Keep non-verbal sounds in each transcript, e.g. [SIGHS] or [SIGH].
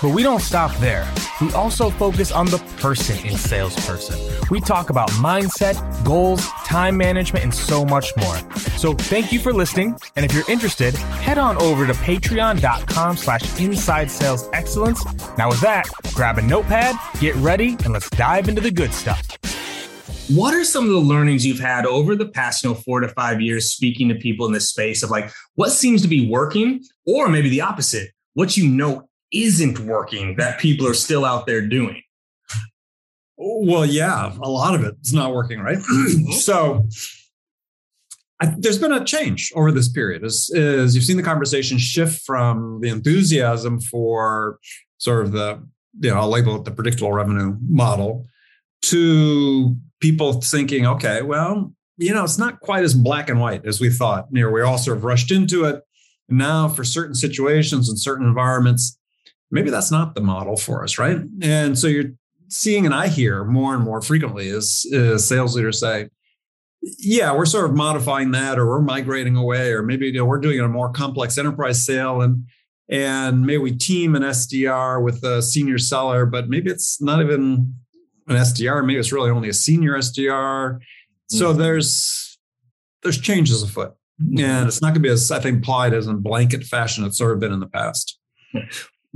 But we don't stop there. We also focus on the person in salesperson. We talk about mindset, goals, time management, and so much more. So thank you for listening. And if you're interested, head on over to patreon.com slash inside sales excellence. Now with that, grab a notepad, get ready, and let's dive into the good stuff. What are some of the learnings you've had over the past, you know, four to five years speaking to people in this space of like what seems to be working, or maybe the opposite, what you know isn't working that people are still out there doing? Well, yeah, a lot of it's not working, right? [CLEARS THROAT] so I, there's been a change over this period. As, as you've seen the conversation shift from the enthusiasm for sort of the, you know, I'll label it the predictable revenue model to people thinking, okay, well, you know, it's not quite as black and white as we thought. You know, we all sort of rushed into it. Now, for certain situations and certain environments, maybe that's not the model for us, right? And so you're seeing, and I hear more and more frequently is, is sales leaders say, yeah, we're sort of modifying that, or we're migrating away, or maybe you know, we're doing a more complex enterprise sale, and and maybe we team an SDR with a senior seller, but maybe it's not even an SDR. Maybe it's really only a senior SDR. So mm-hmm. there's there's changes afoot, mm-hmm. and it's not going to be as I think applied as in blanket fashion it's sort of been in the past.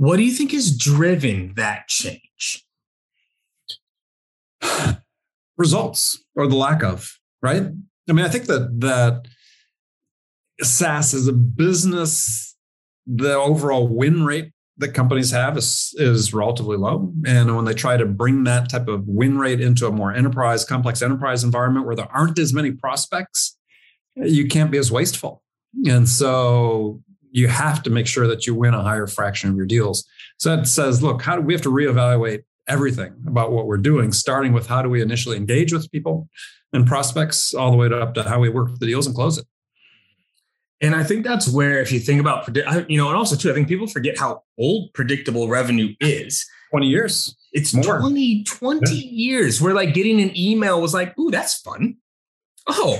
What do you think has driven that change? [SIGHS] Results or the lack of, right? I mean, I think that that SaaS is a business, the overall win rate that companies have is, is relatively low. And when they try to bring that type of win rate into a more enterprise, complex enterprise environment where there aren't as many prospects, you can't be as wasteful. And so you have to make sure that you win a higher fraction of your deals. So that says, look, how do we have to reevaluate everything about what we're doing, starting with how do we initially engage with people and prospects, all the way up to how we work with the deals and close it. And I think that's where, if you think about, you know, and also too, I think people forget how old predictable revenue is. 20 years. It's more. 20, 20 yeah. years where like getting an email was like, ooh, that's fun. Oh,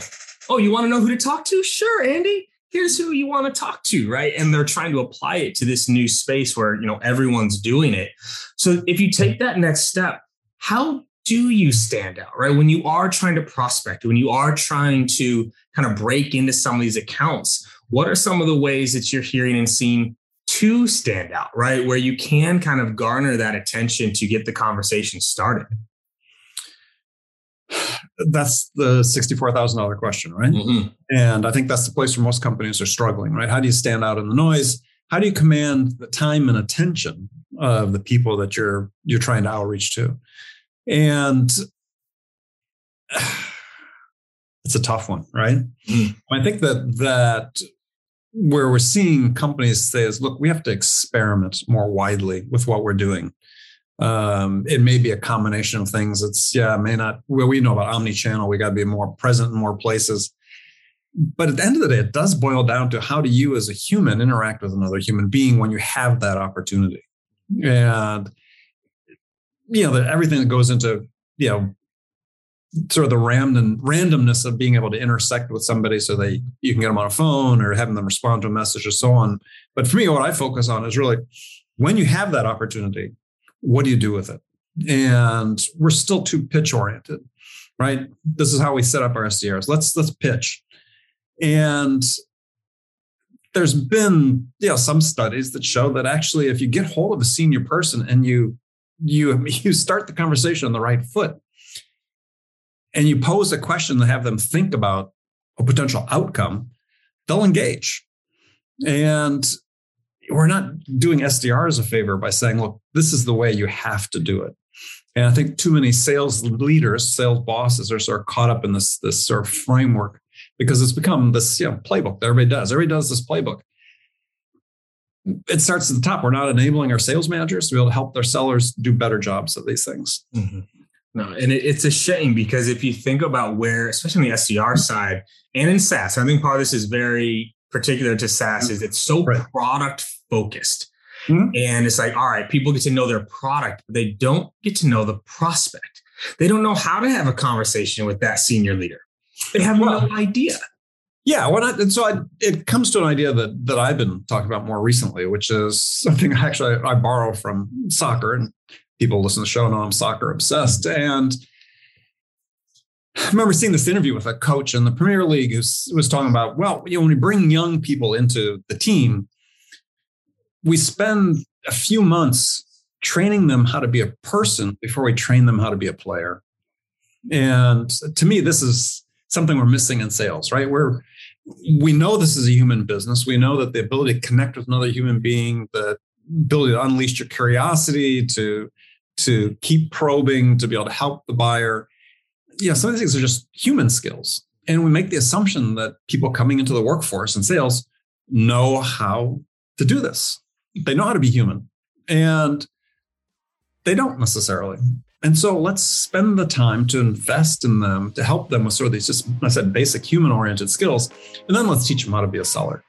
oh, you want to know who to talk to? Sure, Andy here's who you want to talk to right? And they're trying to apply it to this new space where you know everyone's doing it. So if you take that next step how do you stand out right? When you are trying to prospect when you are trying to kind of break into some of these accounts what are some of the ways that you're hearing and seeing to stand out right? Where you can kind of garner that attention to get the conversation started that's the $64,000 question, right? Mm-hmm. And I think that's the place where most companies are struggling, right? How do you stand out in the noise? How do you command the time and attention of the people that you're you're trying to outreach to? And [SIGHS] it's a tough one, right? Mm. I think that that where we're seeing companies say is, look, we have to experiment more widely with what we're doing. Um, it may be a combination of things. It's yeah, may not. Well, we know about omni-channel. We got to be more present in more places. But at the end of the day, it does boil down to how do you, as a human, interact with another human being when you have that opportunity. and you know, the, everything that goes into you know sort of the random randomness of being able to intersect with somebody so that you can get them on a phone or having them respond to a message or so on. But for me, what I focus on is really when you have that opportunity, what do you do with it? And we're still too pitch oriented, right? This is how we set up our SDRs. Let's let's pitch. And there's been you know some studies that show that actually if you get hold of a senior person and you you [LAUGHS] you start the conversation on the right foot and you pose a question to have them think about a potential outcome, they'll engage. And we're not doing SDRs a favor by saying, look, this is the way you have to do it. And I think too many sales leaders, sales bosses are sort of caught up in this, this sort of framework because it's become this you know, playbook that everybody does. Everybody does this playbook. It starts at the top. We're not enabling our sales managers to be able to help their sellers do better jobs of these things. Mm-hmm. No, and it, it's a shame because if you think about where, especially on the SDR side and in SaaS, I think part of this is very particular to SaaS is it's so right. product focused. Mm-hmm. And it's like, all right, people get to know their product, but they don't get to know the prospect. They don't know how to have a conversation with that senior leader. They have well, no idea. Yeah, well, I, and so I, it comes to an idea that that I've been talking about more recently, which is something [LAUGHS] actually I, I borrow from soccer, and people listen to the show know I'm soccer obsessed. And I remember seeing this interview with a coach in the Premier League who was talking about, well, you know, when we bring young people into the team, we spend a few months training them how to be a person before we train them how to be a player. And to me, this is something we're missing in sales, right? We're we know this is a human business. We know that the ability to connect with another human being, the ability to unleash your curiosity, to to keep probing, to be able to help the buyer. You know, some of these things are just human skills. And we make the assumption that people coming into the workforce and sales know how to do this. They know how to be human. And they don't necessarily. And so let's spend the time to invest in them to help them with sort of these just, I said, basic human oriented skills. And then let's teach them how to be a seller.